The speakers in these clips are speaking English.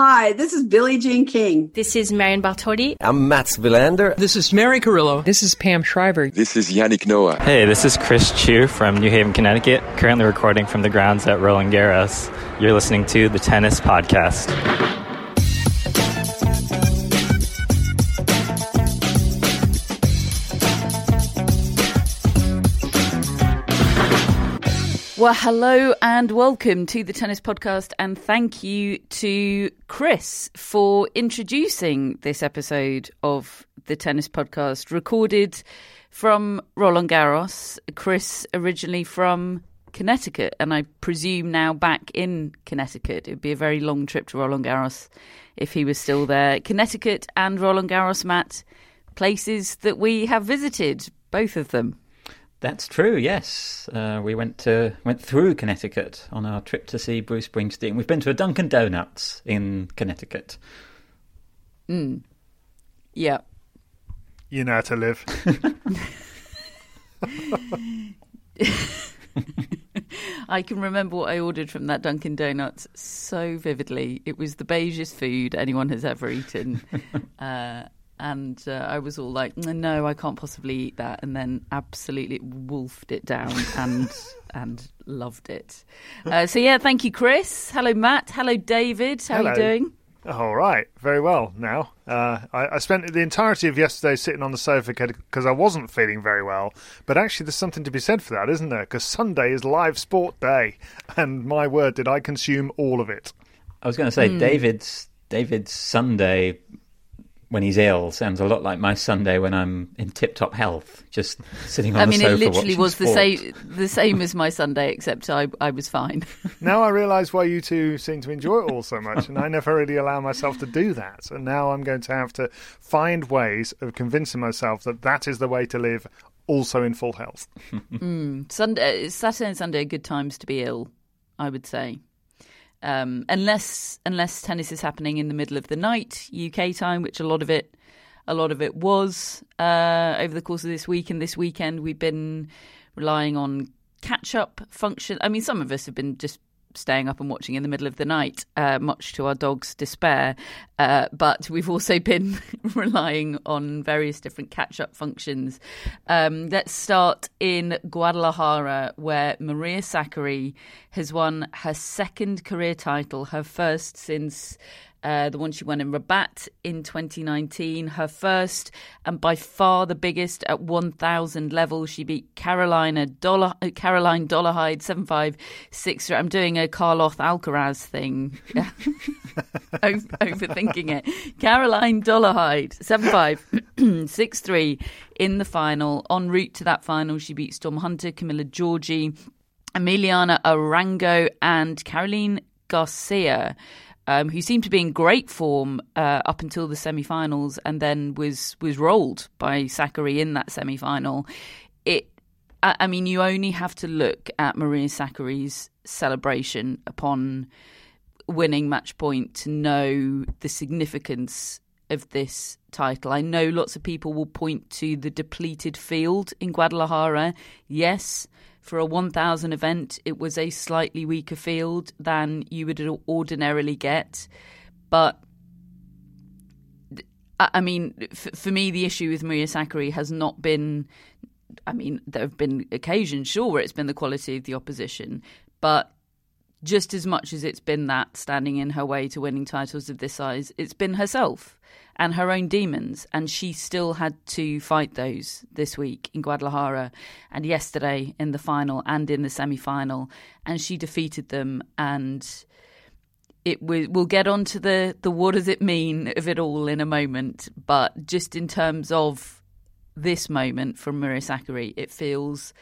Hi, this is Billie Jean King. This is Marion Bartoli. I'm Mats Wilander. This is Mary Carillo. This is Pam Shriver. This is Yannick Noah. Hey, this is Chris Chu from New Haven, Connecticut, currently recording from the grounds at Roland Garros. You're listening to the Tennis Podcast. Well, hello and welcome to the Tennis Podcast, and thank you to Chris for introducing this episode of the Tennis Podcast, recorded from Roland Garros. Chris, originally from Connecticut, and I presume now back in Connecticut. It would be a very long trip to Roland Garros if he was still there. Connecticut and Roland Garros, Matt, places that we have visited, both of them. That's true. Yes, uh, we went to went through Connecticut on our trip to see Bruce Springsteen. We've been to a Dunkin' Donuts in Connecticut. Mm. Yeah. You know how to live. I can remember what I ordered from that Dunkin' Donuts so vividly. It was the beigest food anyone has ever eaten. Uh, and uh, I was all like, "No, I can't possibly eat that," and then absolutely wolfed it down and and loved it. Uh, so yeah, thank you, Chris. Hello, Matt. Hello, David. How Hello. are you doing? All right, very well. Now, uh, I, I spent the entirety of yesterday sitting on the sofa because I wasn't feeling very well. But actually, there's something to be said for that, isn't there? Because Sunday is live sport day, and my word, did I consume all of it. I was going to say Hmm. David's David's Sunday when he's ill sounds a lot like my Sunday when I'm in tip-top health, just sitting on I the mean, sofa it literally watching was the same the same as my Sunday, except I I was fine. Now I realise why you two seem to enjoy it all so much, and I never really allow myself to do that. And now I'm going to have to find ways of convincing myself that that is the way to live, also in full health. Mm. Sunday, Saturday and Sunday are good times to be ill, I would say. Um, unless unless tennis is happening in the middle of the night UK time, which a lot of it a lot of it was uh, over the course of this week and this weekend. We've been relying on catch up function. I mean, some of us have been just staying up and watching in the middle of the night, uh, much to our dog's despair. Uh, but we've also been relying on various different catch up functions. Um, let's start in Guadalajara, where Maria Sakkari has won her second career title, her first since. Uh, the one she won in Rabat in 2019, her first and by far the biggest at 1,000 level. She beat Carolina Dollar, uh, Caroline Dolehide 756. I'm doing a Carloth Alcaraz thing, overthinking it. Caroline Dolehide 7563 in the final. En route to that final, she beat Storm Hunter, Camila Giorgi, Emiliana Arango, and Caroline Garcia um, who seemed to be in great form uh, up until the semi-finals, and then was was rolled by Sakkari in that semi-final. It, I, mean, you only have to look at Maria Sakkari's celebration upon winning match point to know the significance of this title. I know lots of people will point to the depleted field in Guadalajara. Yes, for a 1000 event, it was a slightly weaker field than you would ordinarily get. But I mean, for me, the issue with Maria Sakkari has not been. I mean, there have been occasions, sure, where it's been the quality of the opposition, but just as much as it's been that standing in her way to winning titles of this size, it's been herself and her own demons. And she still had to fight those this week in Guadalajara and yesterday in the final and in the semi final. And she defeated them. And it we'll get onto the, the what does it mean of it all in a moment. But just in terms of this moment from Maria Sakkari, it feels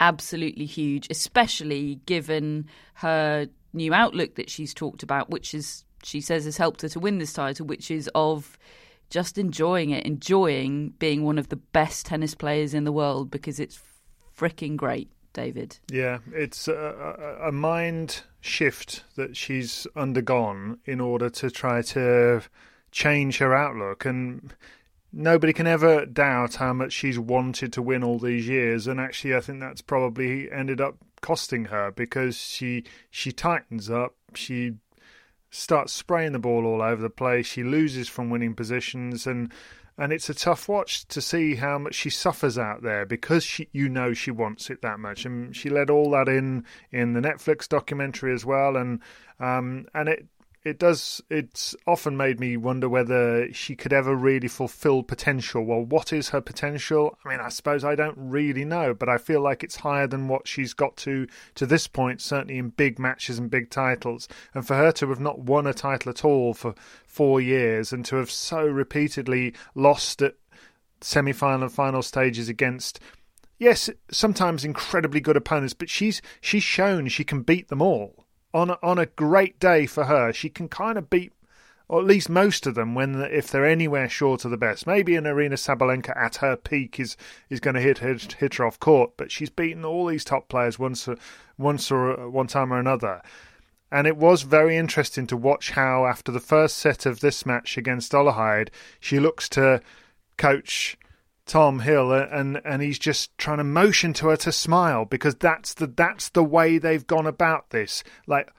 absolutely huge, especially given her new outlook that she's talked about, which is she says has helped her to win this title, which is of just enjoying it, enjoying being one of the best tennis players in the world because it's freaking great. David. Yeah, it's a, a, mind shift that she's undergone in order to try to change her outlook. And nobody can ever doubt how much she's wanted to win all these years, and actually, I think that's probably ended up costing her because she she tightens up, she starts spraying the ball all over the place, she loses from winning positions, and and it's a tough watch to see how much she suffers out there because she, you know she wants it that much, and she let all that in in the Netflix documentary as well, and um, and it it does it's often made me wonder whether she could ever really fulfill potential. Well what is her potential? I mean i suppose i don't really know but i feel like it's higher than what she's got to to this point certainly in big matches and big titles. And for her to have not won a title at all for 4 years and to have so repeatedly lost at semi-final and final stages against yes sometimes incredibly good opponents but she's she's shown she can beat them all on a, on a great day for her, she can kind of beat, or at least most of them, when if they're anywhere short of the best. Maybe an Aryna Sabalenka at her peak is is going to hit, hit hit her off court, but she's beaten all these top players once once or one time or another. And it was very interesting to watch how, after the first set of this match against Dolehide, she looks to coach Tom Hill, and and he's just trying to motion to her to smile because that's the that's the way they've gone about this. Like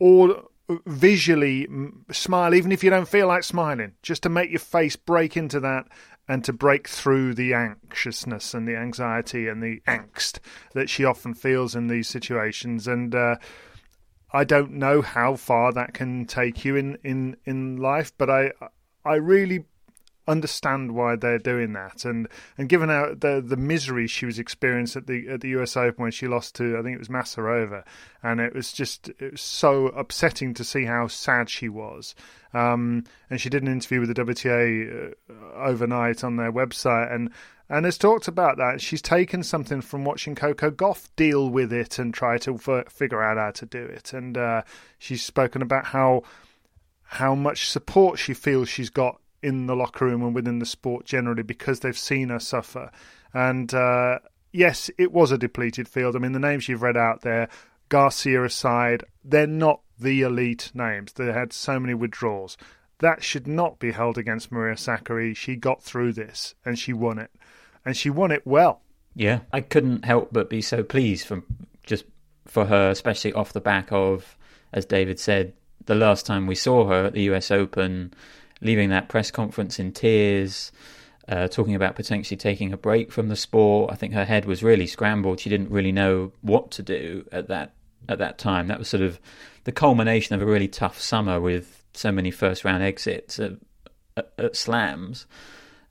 all visually smile, even if you don't feel like smiling, just to make your face break into that and to break through the anxiousness and the anxiety and the angst that she often feels in these situations. And uh, I don't know how far that can take you in in in life, but I I really understand why they're doing that. And and given out the the misery she was experiencing at the at the US Open when she lost to I think it was Masarova, and it was just it was so upsetting to see how sad she was. Um, and she did an interview with the WTA uh, overnight on their website, and and has talked about that. She's taken something from watching Coco Gauff deal with it and try to f- figure out how to do it. And uh, she's spoken about how how much support she feels she's got in the locker room and within the sport generally because they've seen her suffer. And uh, yes, it was a depleted field. I mean, the names you've read out there, Garcia aside, they're not the elite names. They had so many withdrawals. That should not be held against Maria Sakkari. She got through this and she won it. And she won it well. Yeah, I couldn't help but be so pleased for just for her, especially off the back of, as David said, the last time we saw her at the US Open, leaving that press conference in tears, uh, talking about potentially taking a break from the sport. I think her head was really scrambled. She didn't really know what to do at that at that time. That was sort of the culmination of a really tough summer with so many first round exits at, at, at slams.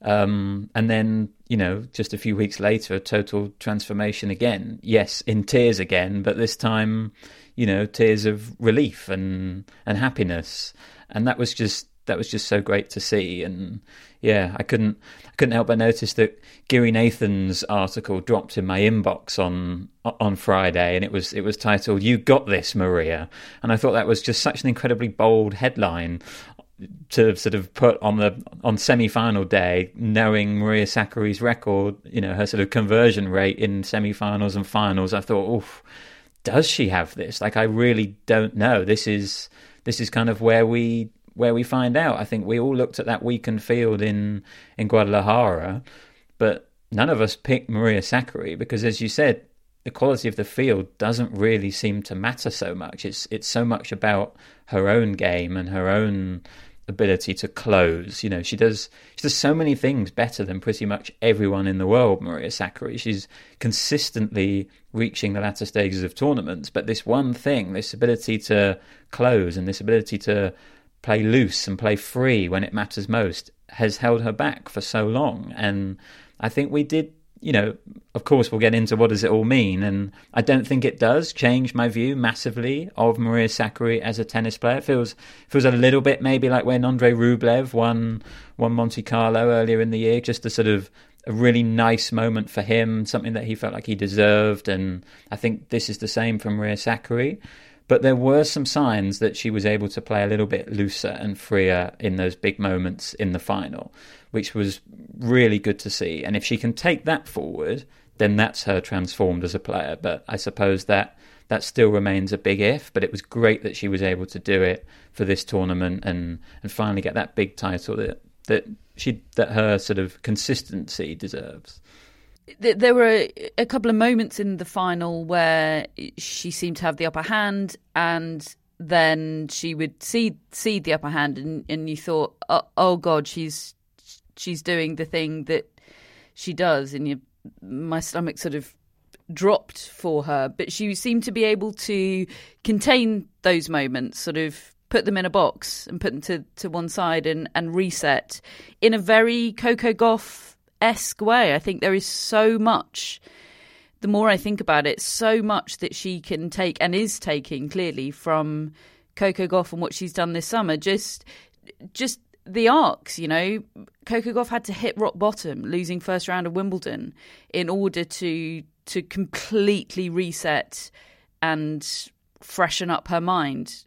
Um, and then, you know, just a few weeks later, a total transformation again. Yes, in tears again, but this time, you know, tears of relief and and happiness. And that was just that was just so great to see. And yeah, I couldn't I couldn't help but notice that Giri Nathan's article dropped in my inbox on on Friday, and it was it was titled "You Got This, Maria," and I thought that was just such an incredibly bold headline to sort of put on the on semi-final day, knowing Maria Sakkari's record, you know, her sort of conversion rate in semi-finals and finals. I thought, oh, does she have this? Like, I really don't know. This is this is kind of where we where we find out. I think we all looked at that weakened field in in Guadalajara, but none of us picked Maria Sakkari because, as you said, the quality of the field doesn't really seem to matter so much. It's it's so much about her own game and her own ability to close. You know, she does she does so many things better than pretty much everyone in the world. Maria Sakkari. She's consistently reaching the latter stages of tournaments, but this one thing, this ability to close and this ability to play loose and play free when it matters most, has held her back for so long. And I think we did you know, of course, we'll get into what does it all mean, and I don't think it does change my view massively of Maria Sakkari as a tennis player. It feels feels a little bit maybe like when Andrei Rublev won won Monte Carlo earlier in the year, just a sort of a really nice moment for him, something that he felt like he deserved, and I think this is the same from Maria Sakkari. But there were some signs that she was able to play a little bit looser and freer in those big moments in the final which was really good to see. And if she can take that forward, then that's her transformed as a player. But I suppose that that still remains a big if. But it was great that she was able to do it for this tournament and and finally get that big title that that she that her sort of consistency deserves. There were a couple of moments in the final where she seemed to have the upper hand, and then she would cede cede the upper hand, and, and you thought, oh, oh God, she's she's doing the thing that she does, and you, my stomach sort of dropped for her. But she seemed to be able to contain those moments, sort of put them in a box and put them to, to one side and, and reset in a very Coco Gauff esque way. I think there is so much. The more I think about it, so much that she can take and is taking clearly from Coco Gauff and what she's done this summer. Just, just the arcs, you know, Coco Gauff had to hit rock bottom, losing first round of Wimbledon, in order to to completely reset and freshen up her mind.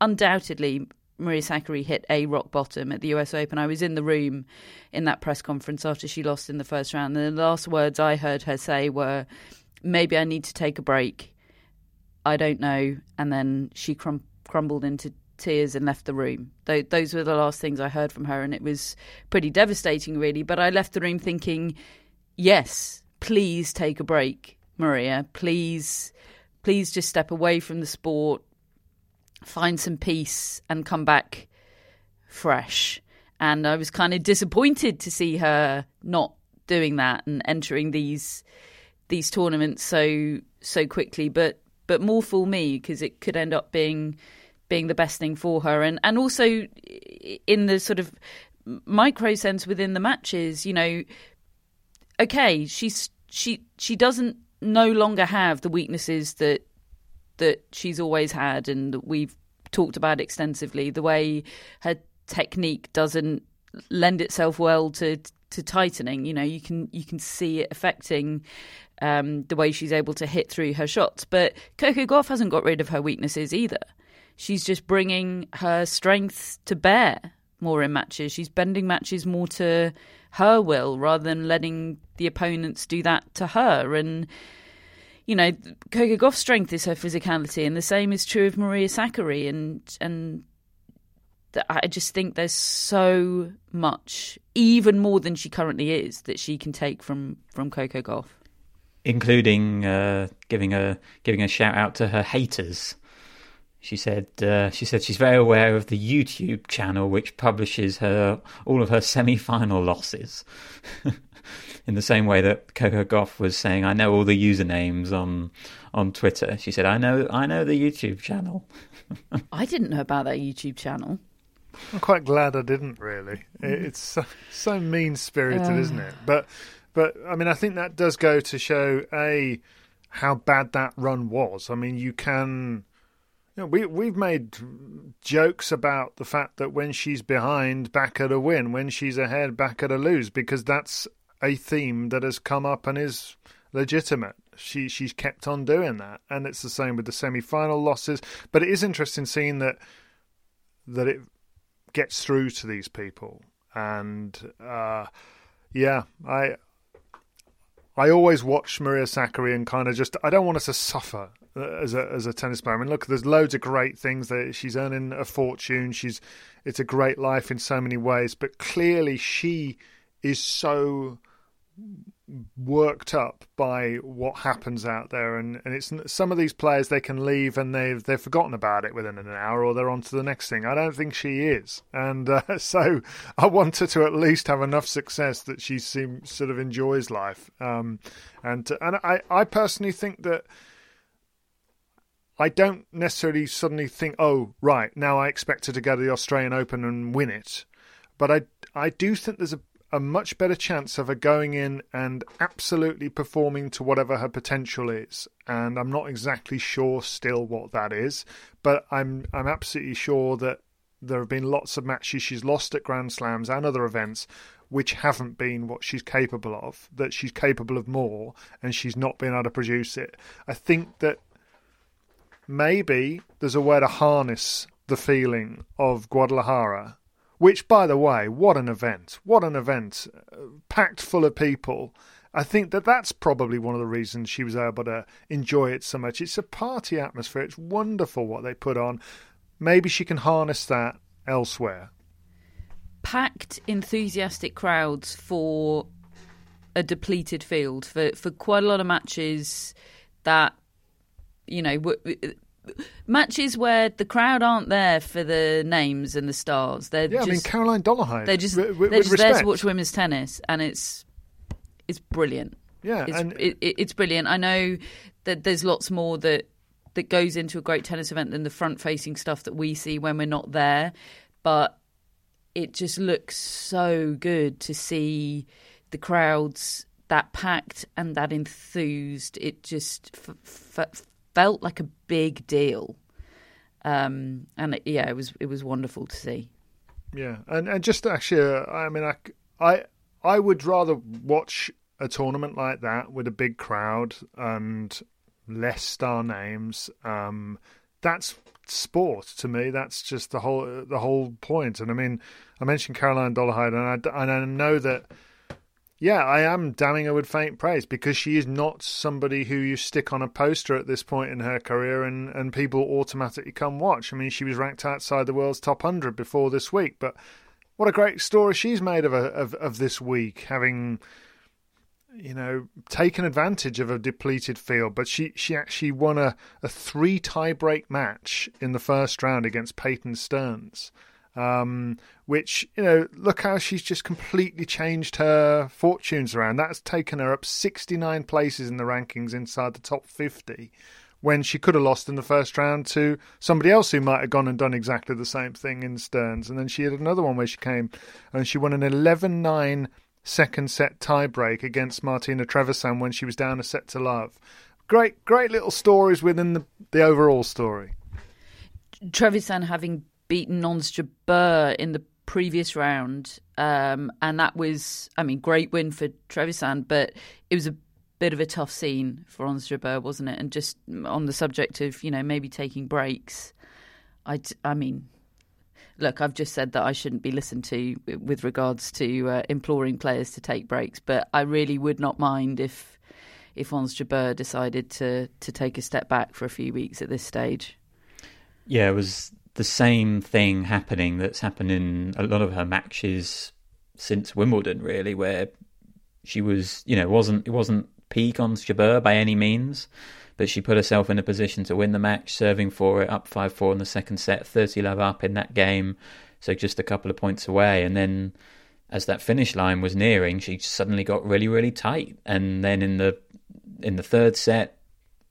Undoubtedly, Maria Sakkari hit a rock bottom at the US Open. I was in the room in that press conference after she lost in the first round. And the last words I heard her say were, "Maybe I need to take a break. I don't know." And then she crum- crumbled into tears and left the room. Those were the last things I heard from her, and it was pretty devastating, really. But I left the room thinking, yes, please take a break, Maria. Please, please just step away from the sport, find some peace, and come back fresh. And I was kind of disappointed to see her not doing that and entering these these tournaments so so quickly. But but more for me because it could end up being being the best thing for her, and and also in the sort of micro sense within the matches, you know, okay, she's she she doesn't no longer have the weaknesses that that she's always had and that we've talked about extensively. The way her technique doesn't lend itself well to to tightening. You know, you can you can see it affecting um, the way she's able to hit through her shots. But Coco Gauff hasn't got rid of her weaknesses either she's just bringing her strengths to bear more in matches. She's bending matches more to her will rather than letting the opponents do that to her. And you know, Coco Gauff's strength is her physicality, and the same is true of Maria Sakkari. And and I just think there's so much, even more than she currently is, that she can take from from Coco Gauff, including uh, giving a giving a shout out to her haters. She said uh, she said she's very aware of the YouTube channel which publishes her all of her semi-final losses. In the same way that Coco Gauff was saying, "I know all the usernames on on Twitter." She said, "I know I know the YouTube channel." I didn't know about that YouTube channel. I'm quite glad I didn't. Really, it's so, so mean spirited, uh... isn't it? But but I mean, I think that does go to show a how bad that run was. I mean, you can you know, we we've made jokes about the fact that when she's behind, back at a win. When she's ahead, back at a lose, because that's a theme that has come up and is legitimate. She she's kept on doing that, and it's the same with the semi-final losses. But it is interesting seeing that that it gets through to these people, and uh, yeah, I I always watch Maria Sakkari and kind of just I don't want us to suffer as a as a tennis player. I mean, look, there's loads of great things that she's earning a fortune. She's it's a great life in so many ways, but clearly she is so worked up by what happens out there, and, and it's some of these players they can leave and they've they've forgotten about it within an hour, or they're on to the next thing. I don't think she is, and uh, so I want her to at least have enough success that she seems sort of enjoys life. Um, and and I I personally think that. I don't necessarily suddenly think, oh, right, now I expect her to go to the Australian Open and win it. But I, I do think there's a a much better chance of her going in and absolutely performing to whatever her potential is. And I'm not exactly sure still what that is, but I'm I'm absolutely sure that there have been lots of matches she's lost at Grand Slams and other events which haven't been what she's capable of, that she's capable of more and she's not been able to produce it. I think that maybe there's a way to harness the feeling of Guadalajara which, by the way, what an event! What an event! Uh, packed full of people. I think that that's probably one of the reasons she was able to enjoy it so much. It's a party atmosphere. It's wonderful what they put on. Maybe she can harness that elsewhere. Packed, enthusiastic crowds for a depleted field for for quite a lot of matches that you know matches where the crowd aren't there for the names and the stars. They're yeah, just, I mean Caroline Dolehide. They're just w- w- they're just there to watch women's tennis, and it's it's brilliant. Yeah, it's, and it, it's brilliant. I know that there's lots more that that goes into a great tennis event than the front facing stuff that we see when we're not there, but it just looks so good to see the crowds that packed and that enthused. It just f- f- felt like a big deal. Um, and it, yeah, it was it was wonderful to see. Yeah, and and just actually, uh, I mean, I, I I would rather watch a tournament like that with a big crowd and less star names. Um, that's sport to me. That's just the whole the whole point. And I mean, I mentioned Caroline Dolehide, and I and I know that yeah, I am damning her with faint praise because she is not somebody who you stick on a poster at this point in her career and, and people automatically come watch. I mean, she was ranked outside the world's top 100 before this week, but what a great story she's made of, a, of, of this week, having you know, taken advantage of a depleted field, but she, she actually won a, a three tie break match in the first round against Peyton Stearns um, which you know, look how she's just completely changed her fortunes around. That's taken her up 69 places in the rankings inside the top 50 when she could have lost in the first round to somebody else who might have gone and done exactly the same thing in Stearns. And then she had another one where she came and she won an 11 9 second set tiebreak against Martina Trevisan when she was down a set to love. Great, great little stories within the, the overall story. Trevisan having beaten Ons Jabeur in the previous round, um, and that was, I mean, great win for Trevisan, but it was a bit of a tough scene for Ons Jabeur, wasn't it? And just on the subject of, you know, maybe taking breaks, I, I mean, look, I've just said that I shouldn't be listened to with regards to uh, imploring players to take breaks, but I really would not mind if if Ons Jabeur decided to to take a step back for a few weeks at this stage. Yeah, it was the same thing happening that's happened in a lot of her matches since Wimbledon, really, where she was, you know, wasn't it wasn't peak Ons Jabeur by any means, but she put herself in a position to win the match, serving for it up five four in the second set, thirty love up in that game, so just a couple of points away, and then as that finish line was nearing, she suddenly got really really tight, and then in the in the third set,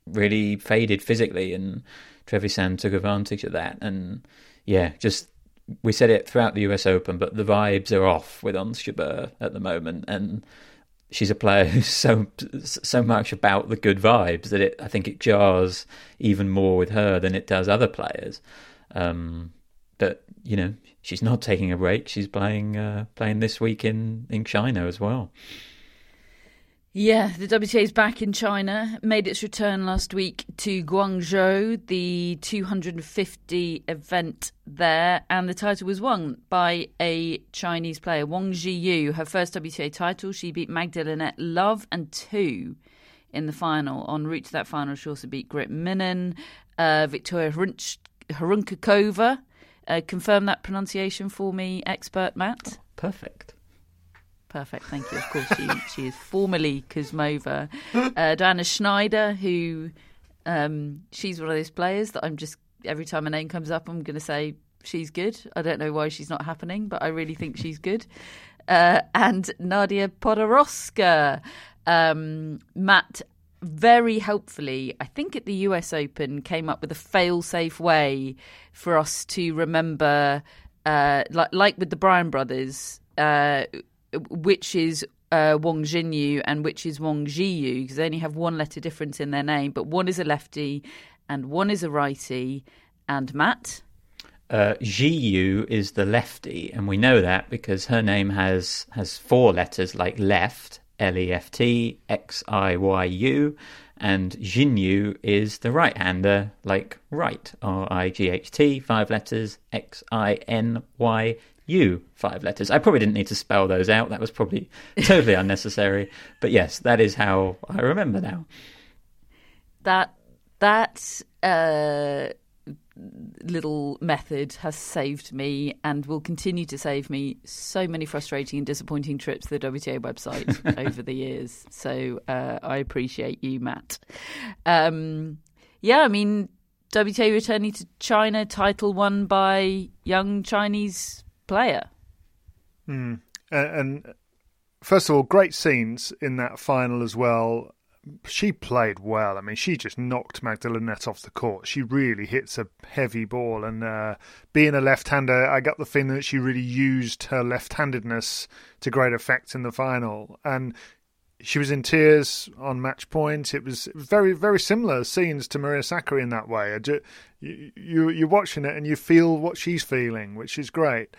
really faded physically. And Trevisan took advantage of that, and yeah, just we said it throughout the U.S. Open, but the vibes are off with Ons Jabeur at the moment, and she's a player who's so so much about the good vibes that it I think it jars even more with her than it does other players. Um, but you know, she's not taking a break. She's playing uh, playing this week in in China as well. Yeah, the WTA is back in China. Made its return last week to Guangzhou, the 250 event there, and the title was won by a Chinese player, Wang Xiyu. Her first WTA title. She beat Magda Linette Love and two in the final. En route to that final, she also beat Greet Minnen, uh, Victoria Hruncakova. Uh, confirm that pronunciation for me, expert Matt. Perfect. Perfect, thank you. Of course, she, she is formerly Kuzmova. Uh, Diana Schneider, who um, she's one of those players that I'm just every time a name comes up, I'm going to say she's good. I don't know why she's not happening, but I really think she's good. Uh, and Nadia Podoroska, um, Matt very helpfully, I think at the US Open, came up with a fail-safe way for us to remember, uh, like like with the Bryan brothers, uh, which is uh, Wang Xinyu and which is Wang Xiyu, because they only have one letter difference in their name, but one is a lefty and one is a righty. And Matt? Uh, Xiyu is the lefty, and we know that because her name has has four letters like left, L E F T, X I Y U, and Xinyu is the right hander, like right, R I G H T, five letters, X I N Y U, five letters. I probably didn't need to spell those out, that was probably totally unnecessary. But yes, that is how I remember now. That, that, uh little method has saved me and will continue to save me so many frustrating and disappointing trips to the WTA website over the years. So uh, I appreciate you, Matt. Um, yeah, I mean, WTA returning to China, title won by young Chinese player. Mm. and first of all, great scenes in that final as well she played well. I mean, she just knocked Magdalena off the court. She really hits a heavy ball, and uh, being a left-hander, I got the feeling that she really used her left-handedness to great effect in the final. And she was in tears on match point. It was, very, very similar scenes to Maria Sakkari in that way. You, you, you're watching it and you feel what she's feeling, which is great.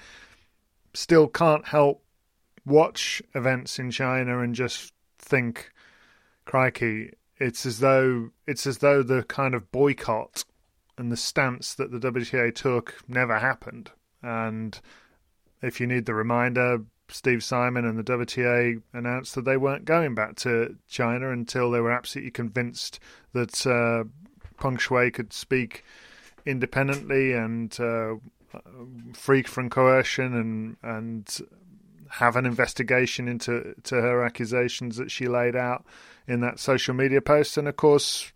Still can't help watch events in China and just think crikey, it's as though it's as though the kind of boycott and the stance that the WTA took never happened. And if you need the reminder, Steve Simon and the WTA announced that they weren't going back to China until they were absolutely convinced that uh, Peng Shuai could speak independently and uh, free from coercion and and have an investigation into to her accusations that she laid out in that social media post, and of course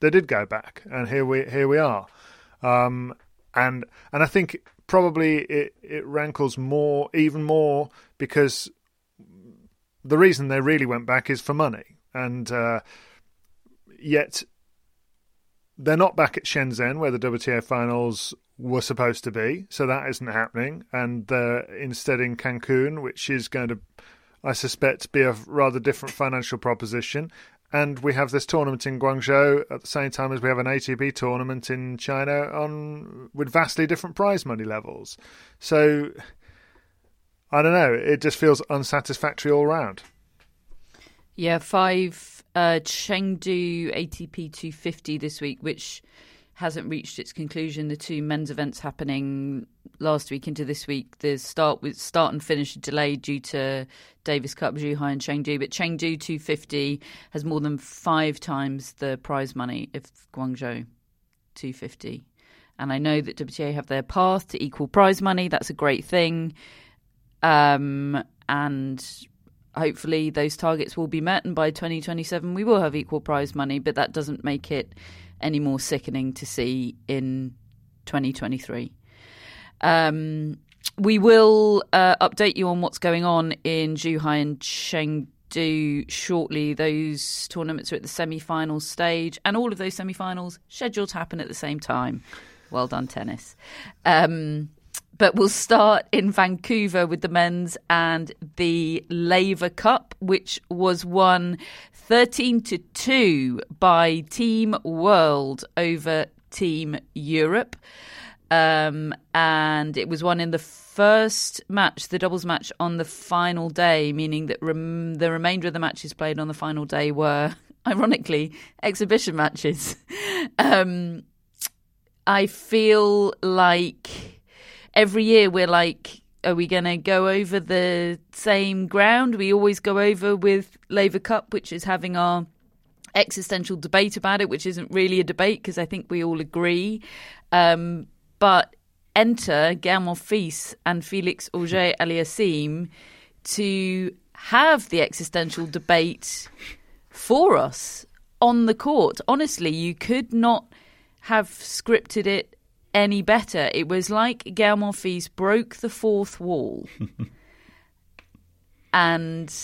they did go back, and here we here we are, um, and and I think probably it it rankles more, even more, because the reason they really went back is for money, and uh, yet they're not back at Shenzhen where the WTA finals were supposed to be, so that isn't happening, and they're instead in Cancun, which is going to I suspect, be a rather different financial proposition. And we have this tournament in Guangzhou at the same time as we have an ATP tournament in China on with vastly different prize money levels. So I don't know. It just feels unsatisfactory all round. Yeah, five uh, Chengdu ATP 250 this week, which hasn't reached its conclusion. The two men's events happening last week into this week, the start with start and finish delayed due to Davis Cup, Zhuhai and Chengdu. But Chengdu 250 has more than five times the prize money of Guangzhou 250. And I know that WTA have their path to equal prize money. That's a great thing. Um, and hopefully those targets will be met. And by 2027, we will have equal prize money. But that doesn't make it any more sickening to see in 2023. Um, we will uh, update you on what's going on in Zhuhai and Chengdu shortly. Those tournaments are at the semi-final stage, and all of those semi-finals scheduled to happen at the same time. Well done, tennis. Um, but we'll start in Vancouver with the men's and the Laver Cup, which was won 13 to 2 by Team World over Team Europe. Um, and it was won in the first match, the doubles match on the final day, meaning that rem- the remainder of the matches played on the final day were, ironically, exhibition matches. um, I feel like every year we're like, are we going to go over the same ground? We always go over with Laver Cup, which is having our existential debate about it, which isn't really a debate because I think we all agree. Um, but enter Gael Monfils and Felix Auger Aliassime to have the existential debate for us on the court. Honestly, you could not have scripted it any better. It was like Gael Monfils broke the fourth wall. and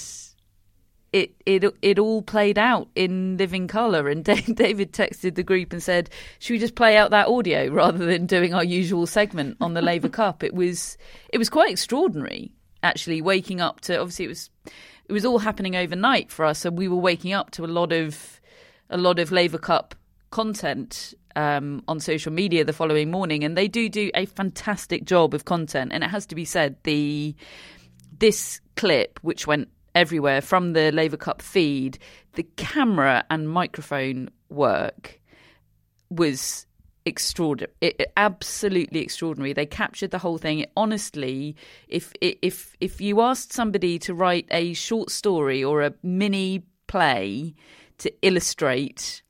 it it it all played out in living color. And David texted the group and said, "Should we just play out that audio rather than doing our usual segment on the Laver Cup?" It was it was quite extraordinary, actually. Waking up to obviously it was it was all happening overnight for us, so we were waking up to a lot of a lot of Laver Cup content um, on social media the following morning, and they do do a fantastic job of content. And it has to be said, the this clip, which went everywhere from the Laver Cup feed, the camera and microphone work was extraordinary it, it, absolutely extraordinary they captured the whole thing it, honestly if if if you asked somebody to write a short story or a mini play to illustrate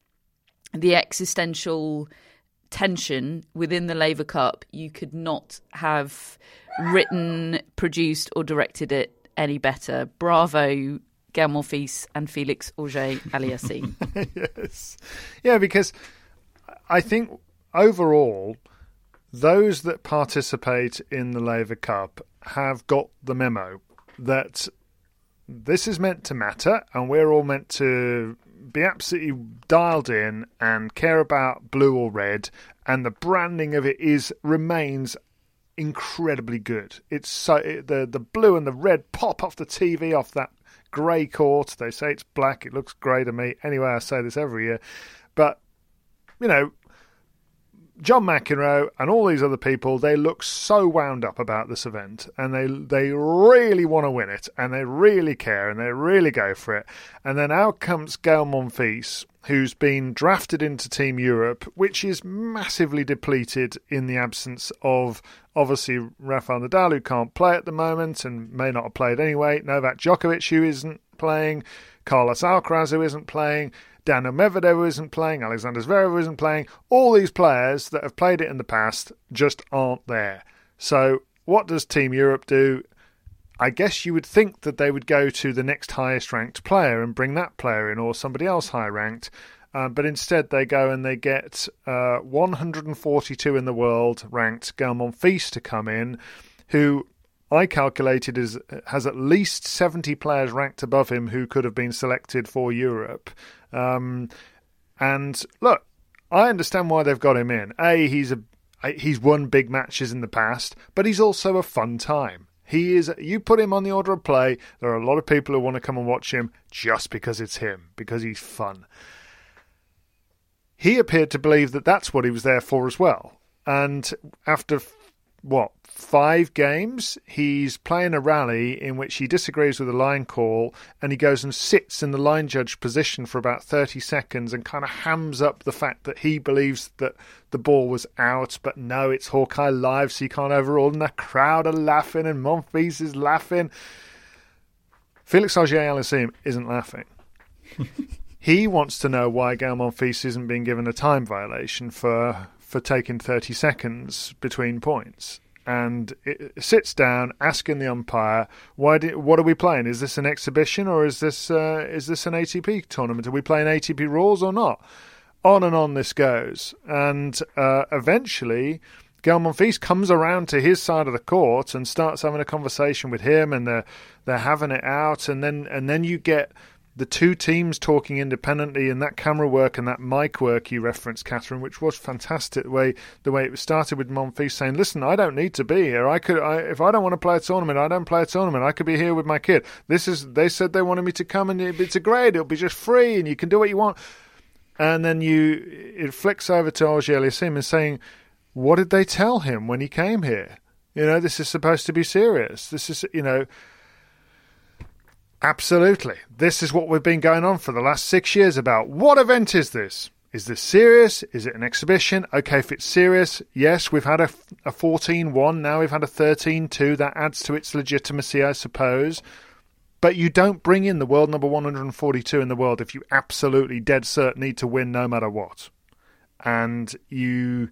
the existential tension within the Laver Cup you could not have written produced or directed it any better. Bravo, Gael Monfils and Felix Auger Aliassime. yes. Yeah, because I think overall, those that participate in the Laver Cup have got the memo that this is meant to matter and we're all meant to be absolutely dialed in and care about blue or red and the branding of it is remains incredibly good. It's so it, the the blue and the red pop off the TV off that grey court. They say it's black. It looks grey to me. Anyway, I say this every year, but you know, John McEnroe and all these other people, they look so wound up about this event and they they really want to win it and they really care and they really go for it. And then out comes Gael Monfils who's been drafted into Team Europe, which is massively depleted in the absence of obviously Rafael Nadal, who can't play at the moment and may not have played anyway, Novak Djokovic, who isn't playing, Carlos Alcaraz, who isn't playing, Daniil Medvedev, isn't playing, Alexander Zverev, isn't playing. All these players that have played it in the past just aren't there. So, what does Team Europe do? I guess you would think that they would go to the next highest ranked player and bring that player in, or somebody else high ranked. Uh, but instead, they go and they get uh, 142 in the world ranked Gael Monfils to come in, who I calculated is has at least 70 players ranked above him who could have been selected for Europe. Um, and look, I understand why they've got him in. A, he's a he's won big matches in the past, but he's also a fun time. He is. You put him on the order of play. There are a lot of people who want to come and watch him just because it's him, because he's fun. He appeared to believe that that's what he was there for as well. And after what five games, he's playing a rally in which he disagrees with a line call and he goes and sits in the line judge position for about 30 seconds and kind of hams up the fact that he believes that the ball was out, but no, it's Hawkeye Live, so you can't overrule. And the crowd are laughing and Monfils is laughing. Felix Auger Aliassime isn't laughing. he wants to know why Gael Monfils isn't being given a time violation for for taking 30 seconds between points and it sits down asking the umpire, "Why? What are we playing? Is this an exhibition or is this uh, is this an ATP tournament? Are we playing ATP rules or not?" On and on this goes, and uh, eventually. Gael Monfils comes around to his side of the court and starts having a conversation with him, and they're they're having it out, and then and then you get the two teams talking independently and that camera work and that mic work you referenced, Catherine, which was fantastic. The way the way it started with Monfils saying, "Listen, I don't need to be here. I could, I, if I don't want to play a tournament, I don't play a tournament. I could be here with my kid. This is. They said they wanted me to come, and it's a grade. It'll be just free, and you can do what you want." And then you, it flicks over to Auger Aliassime and saying, "What did they tell him when he came here? You know, this is supposed to be serious. This is, you know." Absolutely. This is what we've been going on for the last six years about. What event is this? Is this serious? Is it an exhibition? Okay, if it's serious, yes, we've had a, a 14 1, now we've had a 13 2. That adds to its legitimacy, I suppose. But you don't bring in the world number 142 in the world if you absolutely dead cert need to win no matter what. And you.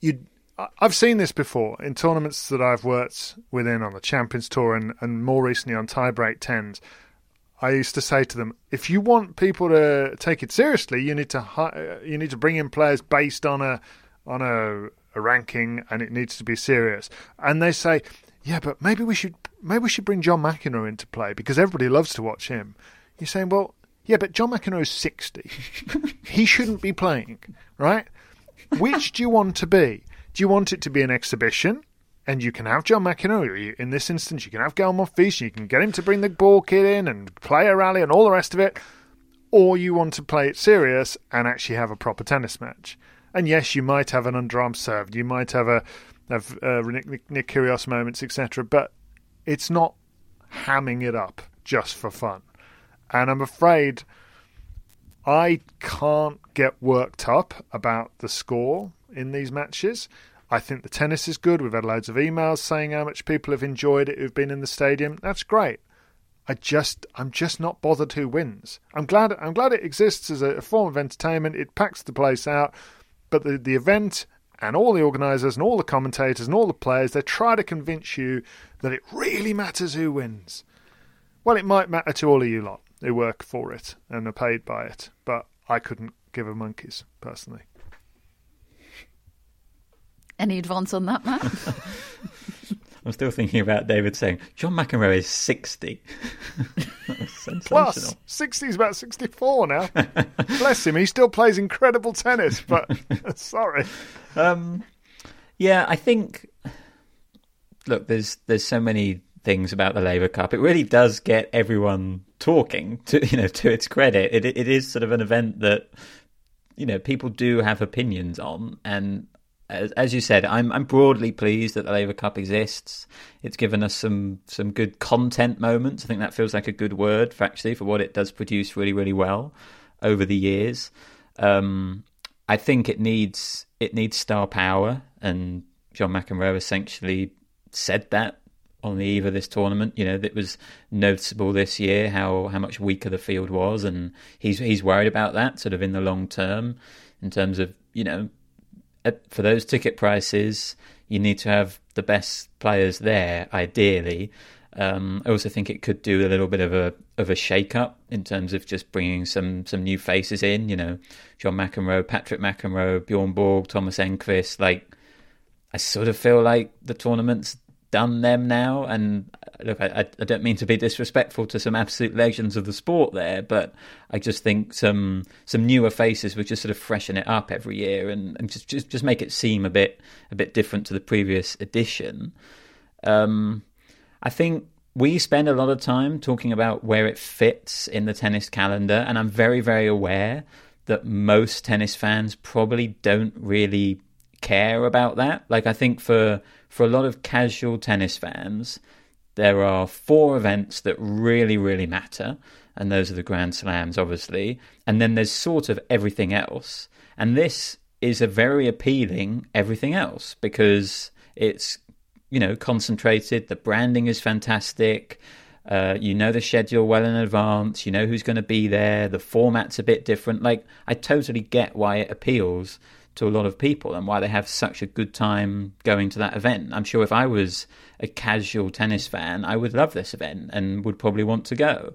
you I've seen this before in tournaments that I've worked within on the Champions Tour and, and more recently on tiebreak tens. I used to say to them, if you want people to take it seriously, you need to hi- uh, you need to bring in players based on a on a, a ranking, and it needs to be serious. And they say, yeah, but maybe we should maybe we should bring John McEnroe into play because everybody loves to watch him. You're saying, well, yeah, but John McEnroe's sixty. he shouldn't be playing, right? Which do you want to be? Do you want it to be an exhibition? And you can have John McEnroe. In this instance, you can have Gael Monfils. You can get him to bring the ball kid in and play a rally and all the rest of it. Or you want to play it serious and actually have a proper tennis match. And yes, you might have an underarm serve. You might have a have uh, Nick, Nick Kyrgios moments, etc. But it's not hamming it up just for fun. And I'm afraid I can't get worked up about the score in these matches. I think the tennis is good. We've had loads of emails saying how much people have enjoyed it who've been in the stadium. That's great. I just I'm just not bothered who wins. I'm glad I'm glad it exists as a, form of entertainment. It packs the place out, but the the event and all the organisers and all the commentators and all the players they try to convince you that it really matters who wins. Well, it might matter to all of you lot who work for it and are paid by it, but I couldn't give a monkey's personally. Any advance on that, Matt? I'm still thinking about David saying John McEnroe is 60. Plus, 60 is about 64 now. Bless him, he still plays incredible tennis, but sorry. Um, yeah, I think. Look, there's there's so many things about the Laver Cup. It really does get everyone talking. To you know, to its credit, it it is sort of an event that you know people do have opinions on, and as, as you said, I'm I'm broadly pleased that the Laver Cup exists. It's given us some some good content moments. I think that feels like a good word for actually for what it does produce really really well over the years. Um, I think it needs it needs star power, and John McEnroe essentially said that on the eve of this tournament. You know, it was noticeable this year how how much weaker the field was, and he's he's worried about that sort of in the long term, in terms of you know for those ticket prices, you need to have the best players there, ideally. Um, I also think it could do a little bit of a of a shake up in terms of just bringing some some new faces in. You know, John McEnroe, Patrick McEnroe, Bjorn Borg, Thomas Enqvist. Like, I sort of feel like the tournament's done them now. And look, I, I don't mean to be disrespectful to some absolute legends of the sport there, but I just think some some newer faces would just sort of freshen it up every year and, and just, just just make it seem a bit a bit different to the previous edition. Um, I think we spend a lot of time talking about where it fits in the tennis calendar, and I'm very very aware that most tennis fans probably don't really care about that. Like I think for for a lot of casual tennis fans, there are four events that really, really matter, and those are the Grand Slams, obviously. And then there's sort of everything else. And this is a very appealing everything else because it's, you know, concentrated. The branding is fantastic. Uh, you know the schedule well in advance. You know who's going to be there. The format's a bit different. Like, I totally get why it appeals to a lot of people and why they have such a good time going to that event. I'm sure if I was a casual tennis fan, I would love this event and would probably want to go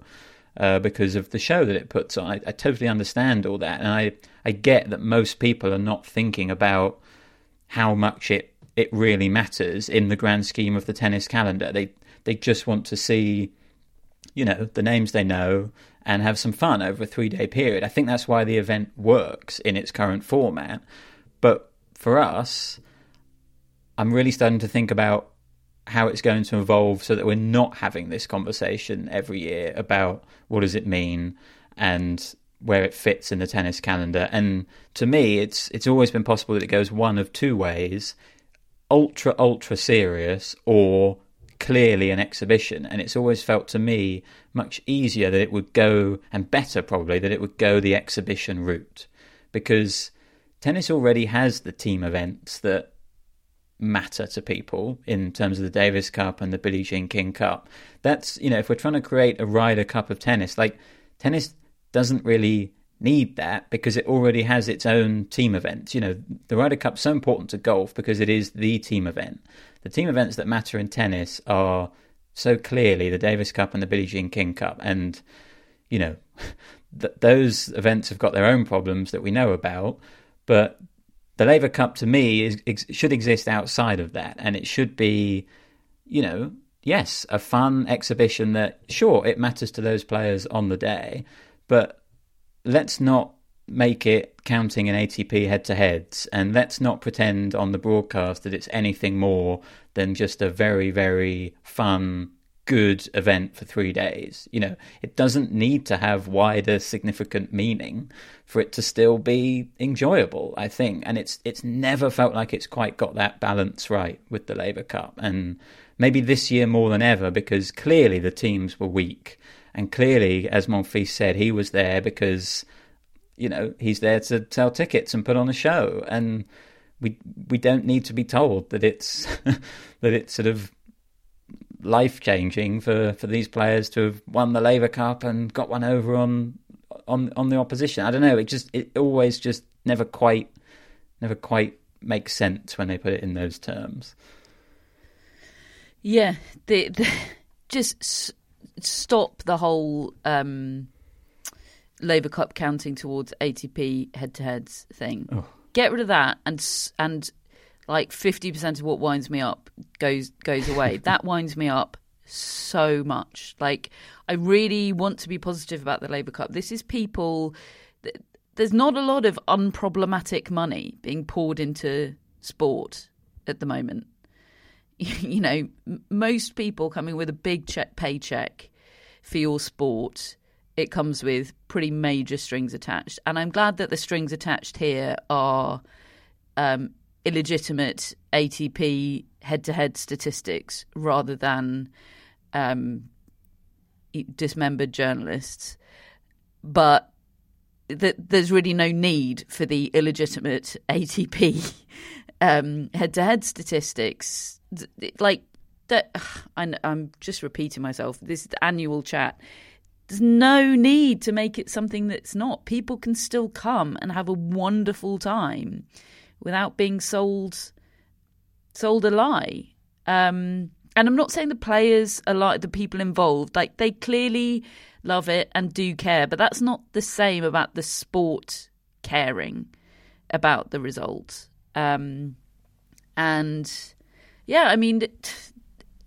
uh, because of the show that it puts on. I, I, totally understand all that, and I I get that most people are not thinking about how much it it really matters in the grand scheme of the tennis calendar. They they just want to see, you know, the names they know and have some fun over a three day period. I think that's why the event works in its current format. But for us, I'm really starting to think about how it's going to evolve so that we're not having this conversation every year about what does it mean and where it fits in the tennis calendar. And to me, it's it's always been possible that it goes one of two ways: ultra ultra serious or clearly an exhibition. And it's always felt to me much easier that it would go, and better probably that it would go the exhibition route, because tennis already has the team events that matter to people in terms of the Davis Cup and the Billie Jean King Cup. That's, you know, if we're trying to create a Ryder Cup of tennis, like tennis doesn't really need that because it already has its own team events. You know, the Ryder Cup's so important to golf because it is the team event. The team events that matter in tennis are so clearly the Davis Cup and the Billie Jean King Cup, and you know, th- those events have got their own problems that we know about, but the Laver Cup to me is, ex- should exist outside of that, and it should be, you know, yes, a fun exhibition that sure it matters to those players on the day, but let's not make it counting in ATP head to heads, and let's not pretend on the broadcast that it's anything more than just a very, very fun, good event for three days. You know, it doesn't need to have wider, significant meaning for it to still be enjoyable, I think. And it's it's never felt like it's quite got that balance right with the Laver Cup. And maybe this year more than ever, because clearly the teams were weak and clearly, as Monfils said, he was there because, you know, he's there to sell tickets and put on a show. And we we don't need to be told that it's that it's sort of life changing for, for these players to have won the Laver Cup and got one over on on on the opposition. I don't know. It just it always just never quite never quite makes sense when they put it in those terms. Yeah, the, the just stop the whole um, Laver Cup counting towards ATP head-to-heads thing. Oh. Get rid of that, and and like fifty percent of what winds me up goes goes away. that winds me up so much. Like I really want to be positive about the Laver Cup. This is people. There's not a lot of unproblematic money being poured into sport at the moment. you know, most people coming with a big check paycheck for your sport, it comes with pretty major strings attached. And I'm glad that the strings attached here are um, illegitimate ATP head to head statistics rather than um, dismembered journalists. But that there's really no need for the illegitimate ATP head to head statistics like that. I'm just repeating myself. This annual chat. There's no need to make it something that's not. People can still come and have a wonderful time without being sold sold a lie. Um, and I'm not saying the players are like the people involved. Like they clearly love it and do care, but that's not the same about the sport caring about the result. Um, and yeah, I mean,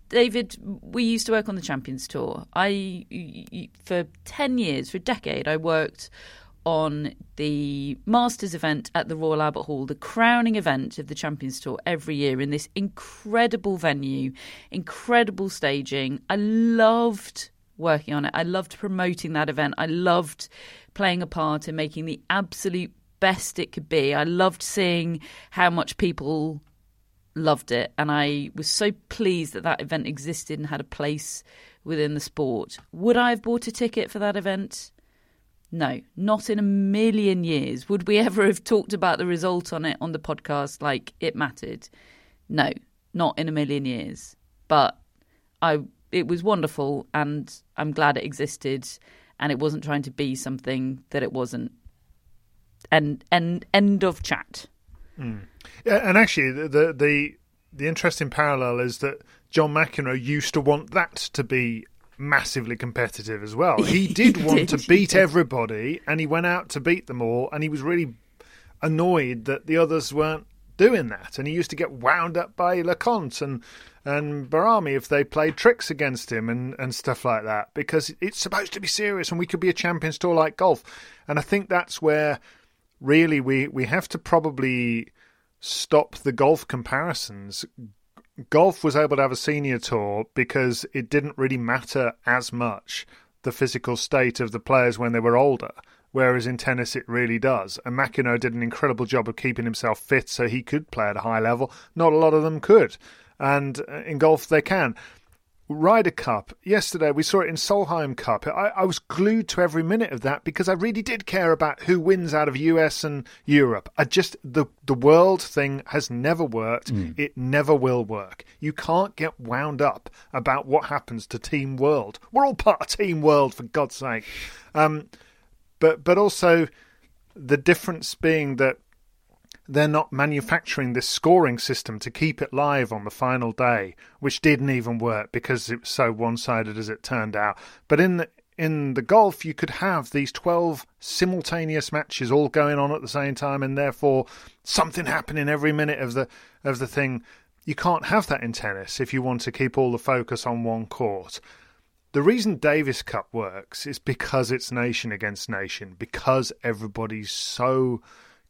David, we used to work on the Champions Tour. I for ten years, for a decade, I worked on the Masters event at the Royal Albert Hall, the crowning event of the Champions Tour every year in this incredible venue, incredible staging. I loved working on it. I loved promoting that event. I loved playing a part in making the absolute best it could be. I loved seeing how much people loved it, and I was so pleased that that event existed and had a place within the sport. Would I have bought a ticket for that event? No, not in a million years. Would we ever have talked about the result on it on the podcast like it mattered? No, not in a million years. But I it was wonderful and I'm glad it existed and it wasn't trying to be something that it wasn't. And and end of chat. Mm. Yeah, and actually, the, the the interesting parallel is that John McEnroe used to want that to be massively competitive as well. He did want did. to beat everybody, and he went out to beat them all, and he was really annoyed that the others weren't doing that. And he used to get wound up by Leconte and and Bahrami if they played tricks against him and, and stuff like that because it's supposed to be serious and we could be a Champions Tour like golf. And I think that's where really we, we have to probably stop the golf comparisons. Golf was able to have a senior tour because it didn't really matter as much the physical state of the players when they were older. Whereas in tennis, it really does. And McEnroe did an incredible job of keeping himself fit so he could play at a high level. Not a lot of them could. And uh, in golf, they can. Ryder Cup. Yesterday we saw it in Solheim Cup. I, I, was glued to every minute of that because I really did care about who wins out of US and Europe. I just the the world thing has never worked. Mm. It never will work. You can't get wound up about what happens to Team World. We're all part of Team World for God's sake. Um, but but also The difference being that they're not manufacturing this scoring system to keep it live on the final day, which didn't even work because it was so one-sided as it turned out. But in the, in the golf, you could have these 12 simultaneous matches all going on at the same time, and therefore something happening every minute of the of the thing. You can't have that in tennis if you want to keep all the focus on one court. The reason Davis Cup works is because it's nation against nation, because everybody's so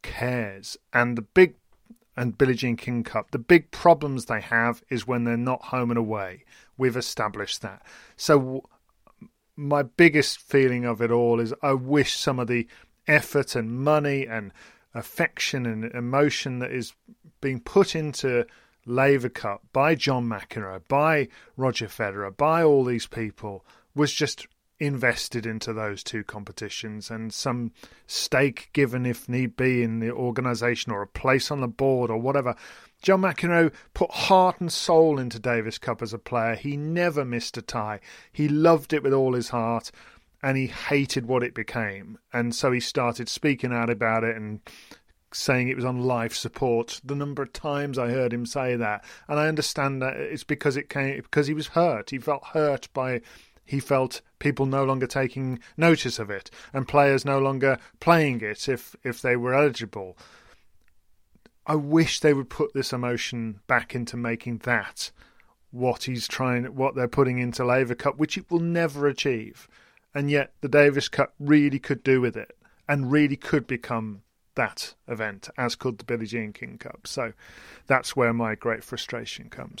cares. And the big and Billie Jean King Cup, the big problems they have is when they're not home and away. We've established that. So my biggest feeling of it all is I wish some of the effort and money and affection and emotion that is being put into Laver Cup by John McEnroe, by Roger Federer, by all these people was just invested into those two competitions and some stake given if need be in the organisation or a place on the board or whatever. John McEnroe put heart and soul into Davis Cup as a player. He never missed a tie. He loved it with all his heart and he hated what it became. And so he started speaking out about it and saying it was on life support. The number of times I heard him say that, and I understand that it's because it came because he was hurt. He felt hurt by he felt people no longer taking notice of it and players no longer playing it if if they were eligible. I wish they would put this emotion back into making that what he's trying, what they're putting into Laver Cup, which it will never achieve. And yet the Davis Cup really could do with it and really could become that event, as could the Billie Jean King Cup. So that's where my great frustration comes.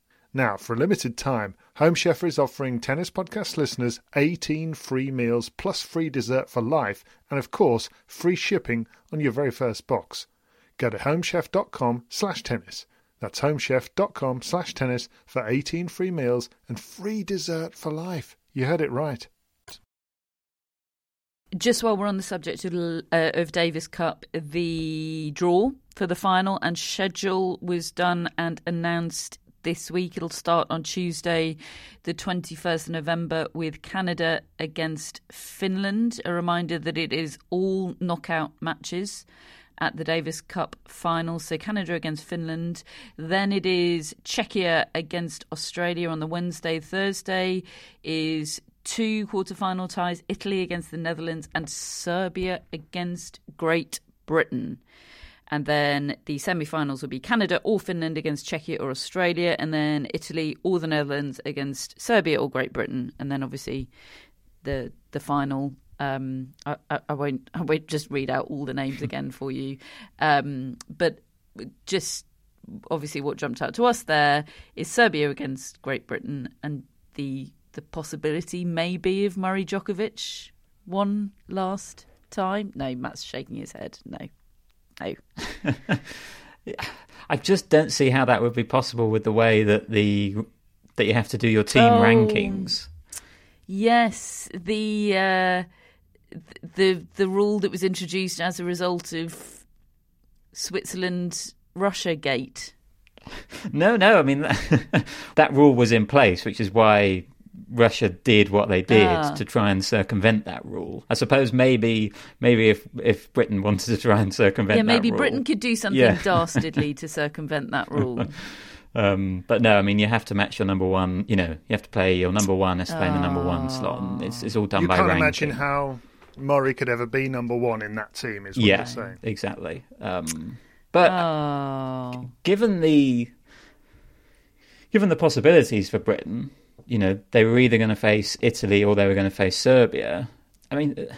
Now, for a limited time, Home Chef is offering Tennis Podcast listeners 18 free meals plus free dessert for life and, of course, free shipping on your very first box. Go to homechef.com slash tennis. That's homechef.com slash tennis for 18 free meals and free dessert for life. You heard it right. Just while we're on the subject of, uh, of Davis Cup, the draw for the final and schedule was done and announced this week. It'll start on Tuesday, the 21st of November, with Canada against Finland. A reminder that it is all knockout matches at the Davis Cup final. So Canada against Finland. Then it is Czechia against Australia on the Wednesday. Thursday is two quarterfinal ties Italy against the Netherlands and Serbia against Great Britain. And then the semi finals will be Canada or Finland against Czechia or Australia, and then Italy or the Netherlands against Serbia or Great Britain. And then obviously the the final. Um, I, I, won't I won't just read out all the names again for you, um, but just obviously what jumped out to us there is Serbia against Great Britain and the the possibility maybe of Murray Djokovic one last time. No, Matt's shaking his head. No, no. I just don't see how that would be possible with the way that the that you have to do your team Oh. rankings. Yes, the uh, the the rule that was introduced as a result of Switzerland Russia gate. No, no. I mean, that rule was in place, which is why Russia did what they did Ah. to try and circumvent that rule. I suppose maybe, maybe if if Britain wanted to try and circumvent, yeah, maybe that rule- Britain could do something Yeah. dastardly to circumvent that rule. Um, but no, I mean, you have to match your number one. You know, you have to play your number one has to play the number one slot, and it's, it's all done you by can't ranking. imagine how Murray could ever be number one in that team. Is what yeah, you're saying. exactly. Um, but Oh, given the given the possibilities for Britain, you know, they were either going to face Italy or they were going to face Serbia. I mean, uh,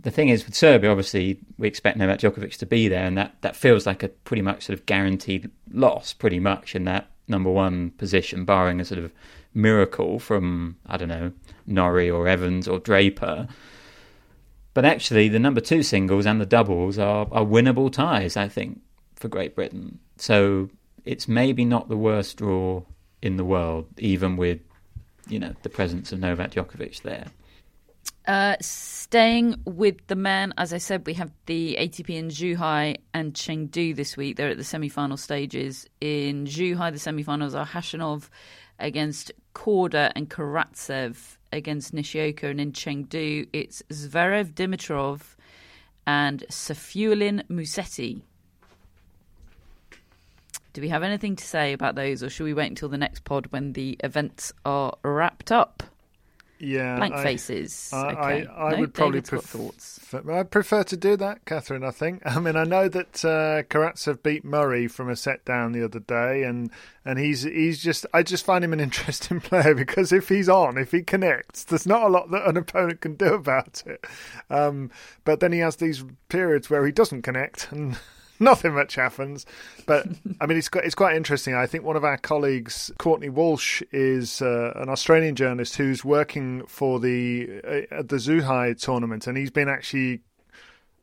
the thing is with Serbia, obviously, we expect Novak Djokovic to be there, and that, that feels like a pretty much sort of guaranteed loss, pretty much in that number one position, barring a sort of miracle from I don't know Norrie or Evans or Draper. But actually, the number two singles and the doubles are, are winnable ties, I think, for Great Britain. So it's maybe not the worst draw in the world, even with you know the presence of Novak Djokovic there. Uh, staying with the men, as I said, we have the ATP in Zhuhai and Chengdu this week. They're at the semi-final stages. In Zhuhai, the semi-finals are Khachanov against Korda and Karatsev against Nishioka, and in Chengdu, it's Zverev Dimitrov and Safiullin Musetti. Do we have anything to say about those, or should we wait until the next pod when the events are wrapped up? Yeah, Blank I- faces. I, okay. I, I No, would probably prefer. thoughts. I prefer to do that, Catherine. I think. I mean, I know that uh, Karatsev beat Murray from a set down the other day, and and he's he's just. I just find him an interesting player because if he's on, if he connects, there's not a lot that an opponent can do about it. Um, but then he has these periods where he doesn't connect and. Nothing much happens, but I mean it's it's quite interesting. I think one of our colleagues, Courtney Walsh, is uh, an Australian journalist who's working for the uh, the Zhuhai tournament, and he's been actually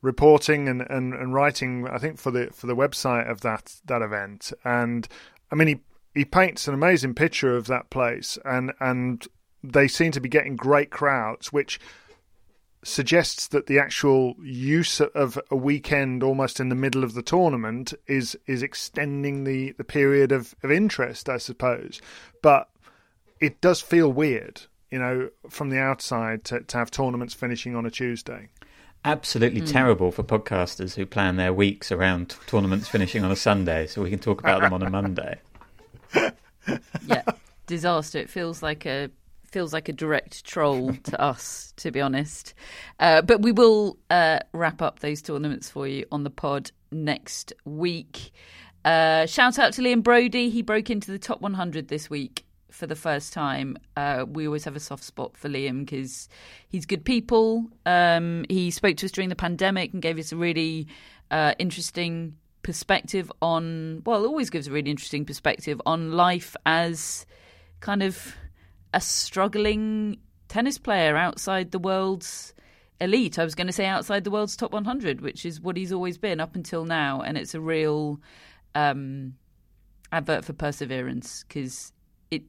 reporting and, and, and writing. I think for the for the website of that that event, and I mean he he paints an amazing picture of that place, and and they seem to be getting great crowds, which suggests that the actual use of a weekend almost in the middle of the tournament is is extending the, the period of, of interest, I suppose. But it does feel weird, you know, from the outside to, to have tournaments finishing on a Tuesday. Absolutely hmm. terrible for podcasters who plan their weeks around tournaments finishing on a Sunday, so we can talk about them on a Monday. yeah, disaster. It feels like a feels like a direct troll to us, to be honest. Uh, but we will uh, wrap up those tournaments for you on the pod next week. Uh, shout out to Liam Broady. He broke into the top 100 this week for the first time. Uh, we always have a soft spot for Liam because he's good people. Um, he spoke to us during the pandemic and gave us a really uh, interesting perspective on, well, always gives a really interesting perspective on life as kind of a struggling tennis player outside the world's elite. I was going to say outside the world's top 100, which is what he's always been up until now. And it's a real um, advert for perseverance because it.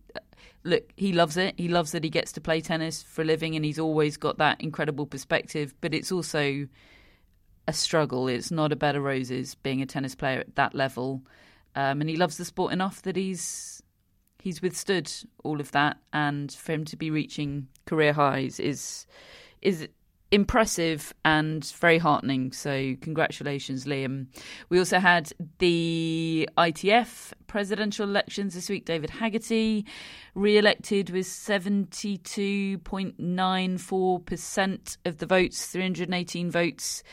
Look, he loves it. He loves that he gets to play tennis for a living, and he's always got that incredible perspective. But it's also a struggle. It's not a bed of roses being a tennis player at that level. Um, and he loves the sport enough that he's he's withstood all of that, and for him to be reaching career highs is is impressive and very heartening. So congratulations, Liam. We also had the ITF presidential elections this week. David Haggerty with point nine four percent of the votes, three hundred and eighteen votes.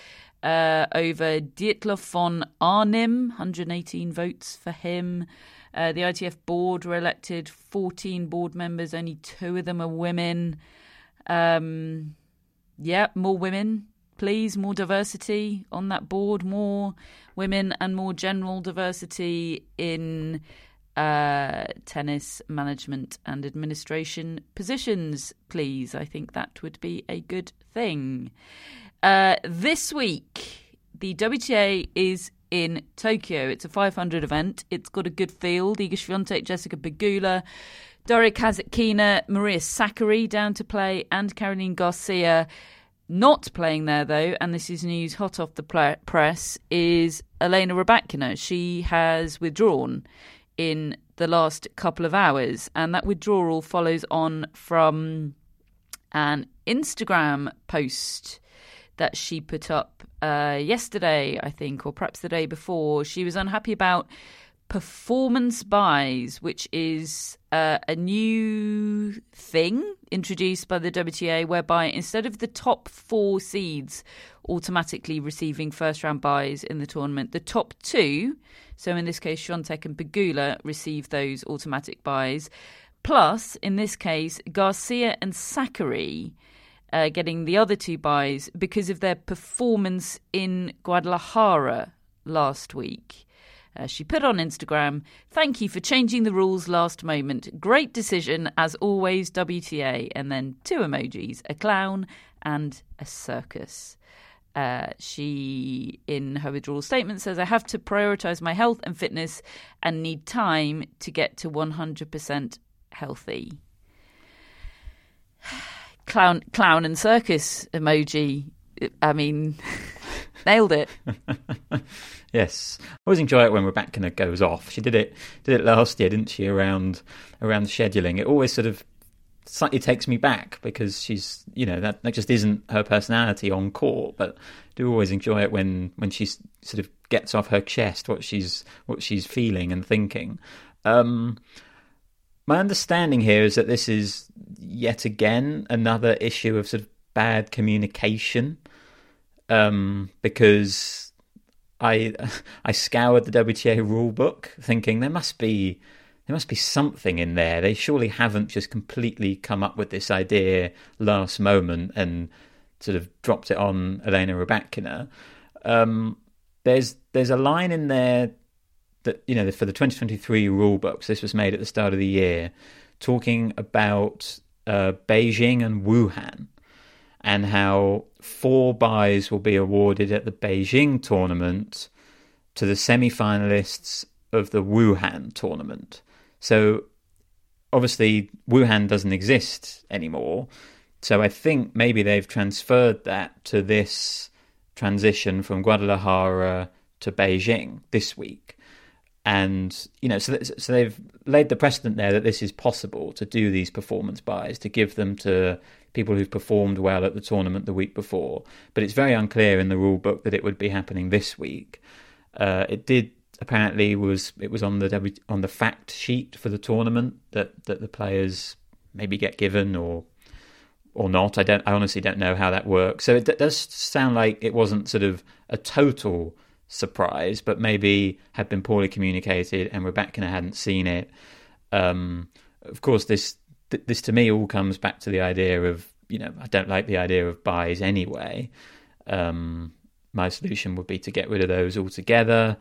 Uh, over Dietloff von Arnim, 118 votes for him. Uh, the ITF board were elected 14 board members, only two of them are women. Um, yeah, more women, please, more diversity on that board, more women and more general diversity in uh, tennis management and administration positions, please. I think that would be a good thing. Uh, this week, the WTA is in Tokyo. It's a 500 event. It's got a good field. Iga Swiatek, Jessica Pegula, Daria Kasatkina, Maria Sakkari down to play, and Caroline Garcia. Not playing there, though, and this is news hot off the press, is Elena Rybakina. She has withdrawn in the last couple of hours, and that withdrawal follows on from an Instagram post that she put up uh, yesterday, I think, or perhaps the day before. She was unhappy about performance byes, which is uh, a new thing introduced by the WTA, whereby instead of the top four seeds automatically receiving first round byes in the tournament, the top two, so in this case, Swiatek and Pegula, receive those automatic byes. Plus, in this case, Garcia and Sakkari. Uh, getting the other two byes because of their performance in Guadalajara last week. Uh, she put on Instagram, Thank you for changing the rules last moment. Great decision, as always, WTA. And then two emojis a clown and a circus. Uh, she, in her withdrawal statement, says, I have to prioritize my health and fitness and need time to get to 100% healthy. Clown, clown and circus emoji. I mean, nailed it. Yes, I always enjoy it when Rebecca goes off. She did it did it last year, didn't she? Around around scheduling, it always sort of slightly takes me back because she's you know that that just isn't her personality on court. But I do always enjoy it when when she sort of gets off her chest what she's what she's feeling and thinking. Um, my understanding here is that this is yet again another issue of sort of bad communication um, because I I scoured the WTA rulebook, thinking there must be there must be something in there. They surely haven't just completely come up with this idea last moment and sort of dropped it on Elena Rybakina. Um, there's there's a line in there that you know for the 2023 rule books. This was made at the start of the year, talking about uh, Beijing and Wuhan and how four byes will be awarded at the Beijing tournament to the semi finalists of the Wuhan tournament. So obviously, Wuhan doesn't exist anymore. So I think maybe they've transferred that to this transition from Guadalajara to Beijing this week. And, you know, so, so they've laid the precedent there that this is possible to do these performance byes, to give them to people who've performed well at the tournament the week before. But it's very unclear in the rule book that it would be happening this week. Uh, it did apparently was it was on the w, on the fact sheet for the tournament that that the players maybe get given or or not. I don't. I honestly don't know how that works. So it d- does sound like it wasn't sort of a total surprise, but maybe had been poorly communicated and Rebecca hadn't seen it. Um, of course, this th- this to me all comes back to the idea of you know I don't like the idea of byes anyway. Um, my solution would be to get rid of those altogether.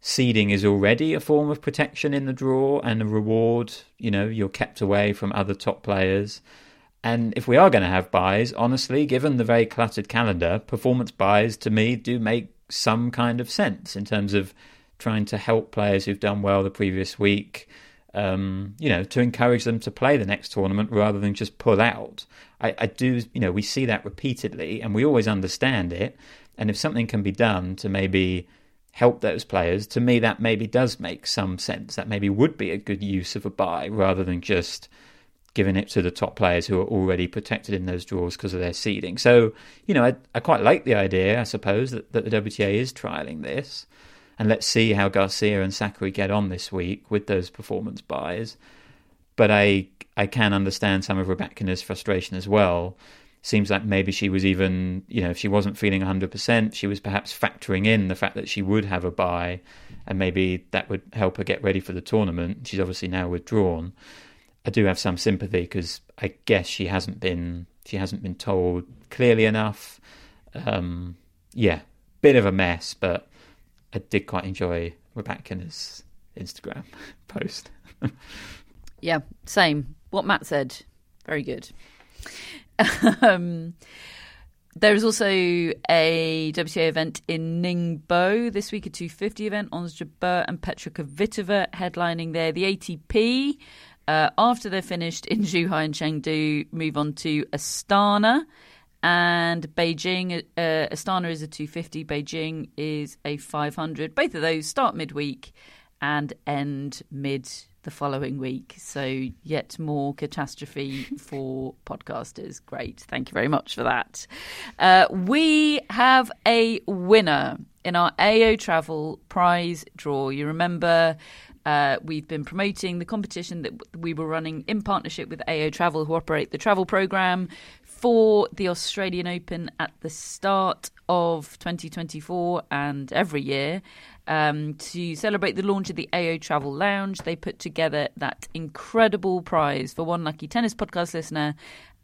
Seeding is already a form of protection in the draw and a reward. You know, you're kept away from other top players. And if we are going to have byes, honestly, given the very cluttered calendar, performance byes to me do make some kind of sense in terms of trying to help players who've done well the previous week, um, you know, to encourage them to play the next tournament rather than just pull out. I, I, do, you know, we see that repeatedly and we always understand it. And if something can be done to maybe help those players, to me, that maybe does make some sense. That maybe would be a good use of a bye rather than just giving it to the top players who are already protected in those draws because of their seeding. So, you know, I, I quite like the idea, I suppose, that, that the WTA is trialing this and let's see how Garcia and Sakkari get on this week with those performance byes. But I I can understand some of Rybakina's frustration as well. Seems like maybe she was even, you know, if she wasn't feeling 100%, she was perhaps factoring in the fact that she would have a bye and maybe that would help her get ready for the tournament. She's obviously now withdrawn. I do have some sympathy because I guess she hasn't been she hasn't been told clearly enough. Um, yeah, bit of a mess, but I did quite enjoy Rebecca's Instagram post. Yeah, same. What Matt said. Very good. um, there is also a WTA event in Ningbo this week, a 250 event. Ons Jabeur and Petra Kvitova headlining there. The ATP, uh, after they're finished in Zhuhai and Chengdu, move on to Astana and Beijing. Uh, Astana is a 250, Beijing is a 500. Both of those start midweek and end mid the following week. So, yet more catastrophe for podcasters. Great. Thank you very much for that. Uh, we have a winner in our AO Travel prize draw. You remember. Uh, we've been promoting the competition that we were running in partnership with AO Travel, who operate the travel program for the Australian Open at the start of 2024 and every year. Um, to celebrate the launch of the AO Travel Lounge, they put together that incredible prize for one lucky tennis podcast listener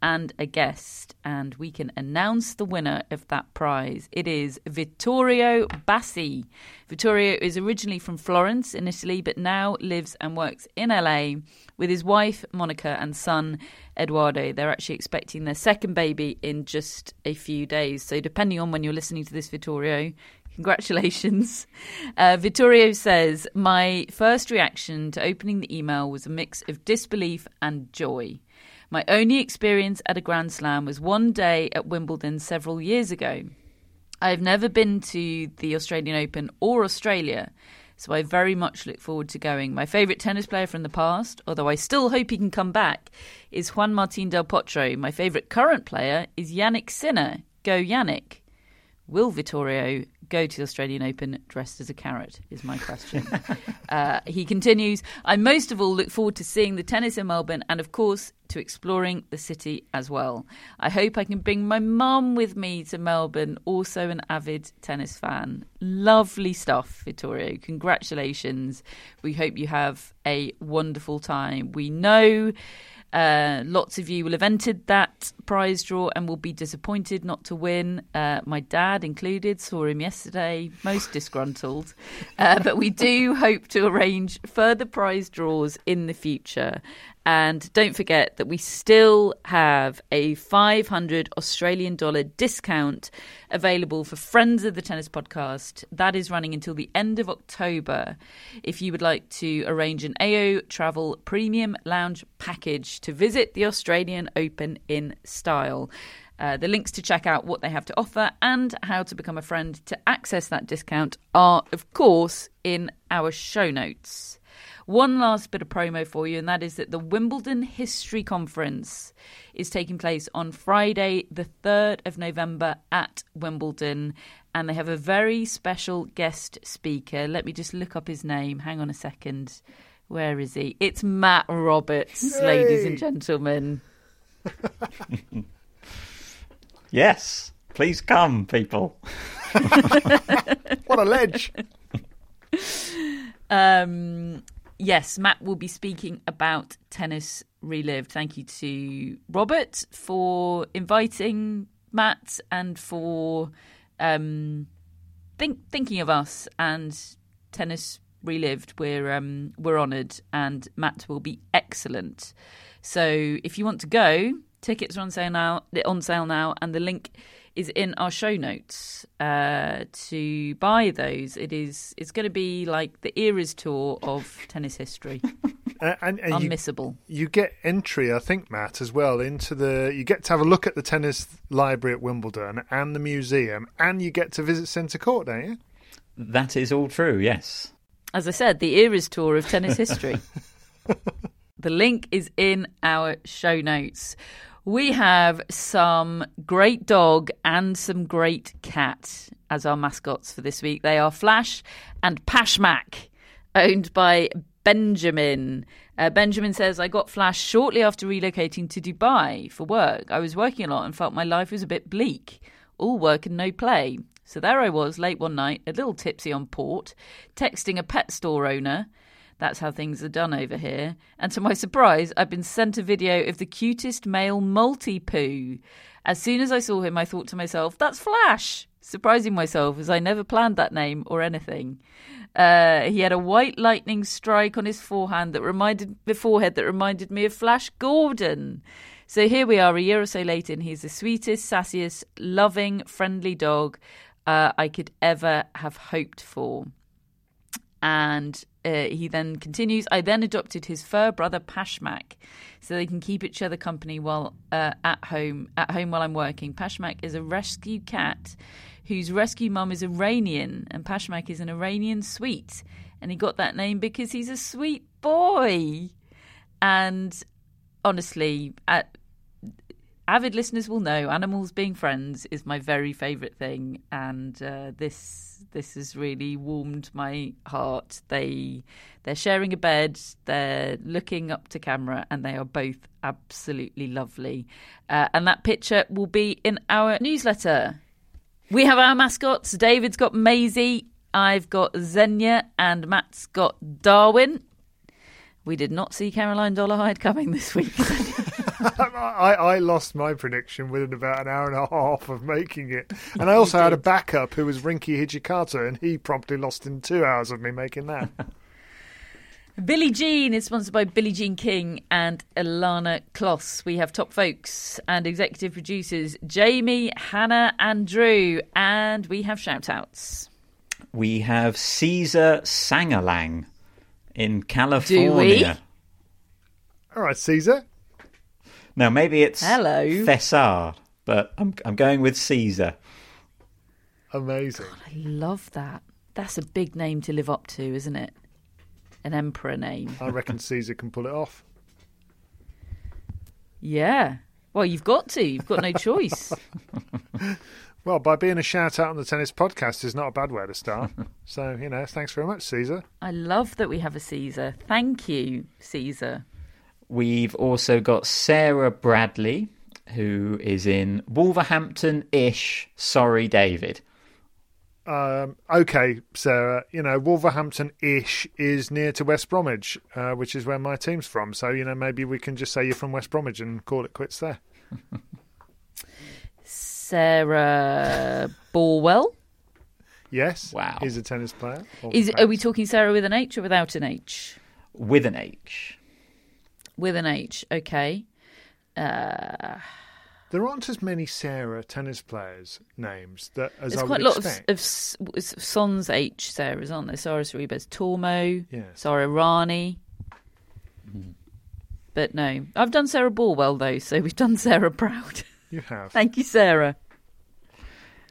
and a guest. And we can announce the winner of that prize. It is Vittorio Bassi. Vittorio is originally from Florence in Italy, but now lives and works in LA with his wife, Monica, and son, Eduardo. They're actually expecting their second baby in just a few days. So, depending on when you're listening to this, Vittorio, Congratulations. Uh, Vittorio says, My first reaction to opening the email was a mix of disbelief and joy. My only experience at a Grand Slam was one day at Wimbledon several years ago. I've never been to the Australian Open or Australia, so I very much look forward to going. My favourite tennis player from the past, although I still hope he can come back, is Juan Martín del Potro. My favourite current player is Jannik Sinner. Go Jannik. Will Vittorio go to the Australian Open dressed as a carrot? Is my question. uh, he continues I most of all look forward to seeing the tennis in Melbourne and, of course, to exploring the city as well. I hope I can bring my mum with me to Melbourne, also an avid tennis fan. Lovely stuff, Vittorio. Congratulations. We hope you have a wonderful time. We know. Uh, lots of you will have entered that prize draw and will be disappointed not to win. Uh, my dad included saw him yesterday, most disgruntled. Uh, but we do hope to arrange further prize draws in the future. And don't forget that we still have a 500 Australian dollar discount available for friends of the tennis podcast. That is running until the end of October. If you would like to arrange an AO Travel Premium Lounge package to visit the Australian Open in style. Uh, the links to check out what they have to offer and how to become a friend to access that discount are, of course, in our show notes. One last bit of promo for you, and that is that the Wimbledon History Conference is taking place on Friday, the 3rd of November at Wimbledon. And they have a very special guest speaker. Let me just look up his name. Hang on a second. Where is he? It's Matt Roberts, Yay. ladies and gentlemen. Yes, please come, people. What a ledge! Um, yes, Matt will be speaking about tennis relived. Thank you to Robert for inviting Matt and for um, think, thinking of us and tennis relived. We're um, we're honoured, and Matt will be excellent. So if you want to go, tickets are on sale now. On sale now, and the link is in our show notes uh, to buy those. It is it's going to be like the eras tour of tennis history, And, and, and you, unmissable. you get entry, I think, Matt, as well into the. You get to have a look at the tennis library at Wimbledon and the museum, and you get to visit Centre Court, don't you? That is all true, yes. As I said, the eras tour of tennis history. the link is in our show notes. We have some great dog and some great cat as our mascots for this week. They are Flash and Pashmak, owned by Benjamin. Uh, Benjamin says, I got Flash shortly after relocating to Dubai for work. I was working a lot and felt my life was a bit bleak. All work and no play. So there I was late one night, a little tipsy on port, texting a pet store owner That's how things are done over here. And to my surprise, I've been sent a video of the cutest male maltipoo. As soon as I saw him, I thought to myself, that's Flash! Surprising myself as I never planned that name or anything. Uh, he had a white lightning strike on his forehand that reminded the forehead that reminded me of Flash Gordon. So here we are, a year or so later, and he's the sweetest, sassiest, loving, friendly dog uh, I could ever have hoped for. And uh, he then continues. I then adopted his fur brother Pashmak, so they can keep each other company while uh, at home. At home while I'm working. Pashmak is a rescue cat whose rescue mum is Iranian, and Pashmak is an Iranian sweet, and he got that name because he's a sweet boy. And honestly, at, avid listeners will know animals being friends is my very favourite thing, and uh, this this has really warmed my heart. They they're sharing a bed, they're looking up to camera, and they are both absolutely lovely. Uh, and that picture will be in our newsletter. We have our mascots. David's got Maisie. I've got Xenia, and Matt's got Darwin. We did not see Caroline Dolehide coming this week. I, I lost my prediction within about an hour and a half of making it. And I also had a backup who was Rinky Hijikata, and he promptly lost in two hours of me making that. Billie Jean is sponsored by Billie Jean King and Ilana Kloss. We have top folks and executive producers Jamie, Hannah, and Drew. And we have shout outs. We have Caesar Sangalang in California. All right, Caesar. Now maybe it's Hello. Thessar, but I'm I'm going with Caesar. Amazing. I love that. That's a big name to live up to, isn't it? An emperor name. I reckon Caesar can pull it off. Yeah. Well, you've got to. You've got no choice. Well, by being a shout out on the tennis podcast is not a bad way to start. so, you know, thanks very much, Caesar. I love that we have a Caesar. Thank you, Caesar. We've also got Sarah Bradley, who is in Wolverhampton ish. Sorry, David. Um, okay, Sarah, you know, Wolverhampton ish is near to West Bromwich, uh, which is where my team's from. So, you know, maybe we can just say you're from West Bromwich and call it quits there. Sarah Borwell. Yes. Wow. He's a tennis player. Is are we talking Sarah with an H or without an H? With an H. With an H. Okay. Uh, There aren't as many Sarah tennis players names that as there's I quite would a lot of, expect. of s- s- Sons H Sarahs, aren't there? Sarah Sorribes, Tormo, Yes. Sarah Errani. But no, I've done Sarah Borwell though, so we've done Sarah Proud. You have. Thank you, Sarah.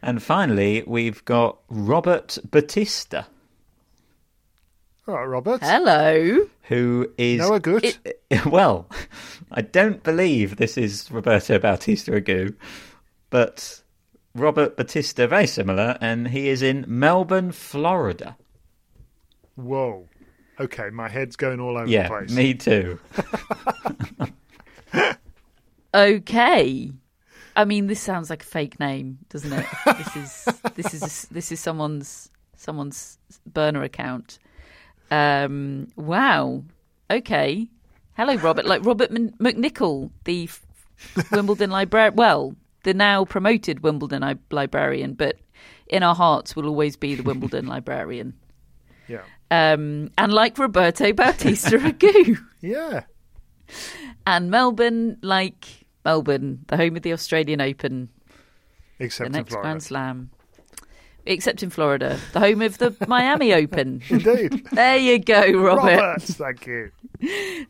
And finally, we've got Robert Batista, All right, Robert. Hello. who is Noah Good. It- well, I don't believe this is Roberto Bautista Agut, but Robert Batista, very similar, and he is in Melbourne, Florida. Whoa. Okay, my head's going all over the Yeah, place. me too. Okay. I mean, this sounds like a fake name, doesn't it? this is this is this is someone's someone's burner account. Um, wow. Okay. Hello, Robert. Like Robert M- McNicol, the f- Wimbledon librarian. Well, the now promoted Wimbledon li- librarian, but in our hearts will always be the Wimbledon librarian. Yeah. Um, and like Roberto Bautista Agut. Yeah. And Melbourne, like Melbourne, the home of the Australian Open, Except the next Grand Slam. Except in Florida, the home of the Miami Open. Indeed. There you go, Robert. Robert, thank you.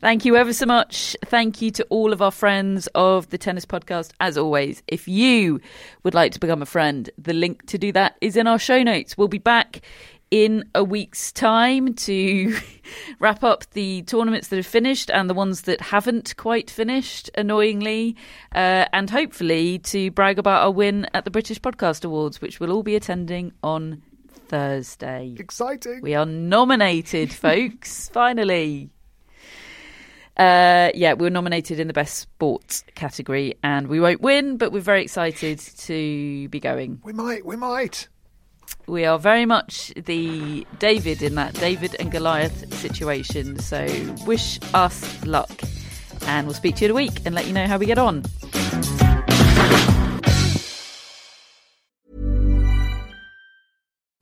Thank you ever so much. Thank you to all of our friends of the Tennis Podcast. As always, if you would like to become a friend, the link to do that is in our show notes. We'll be back in a week's time to wrap up the tournaments that have finished and the ones that haven't quite finished, annoyingly, uh, and hopefully to brag about our win at the British Podcast Awards, which we'll all be attending on Thursday. Exciting. We are nominated, folks. Finally. Uh, yeah, we were nominated in the best sports category, and we won't win, but we're very excited to be going. We might. We might. We are very much the David in that David and Goliath situation. So wish us luck, and we'll speak to you in a week and let you know how we get on.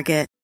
Target.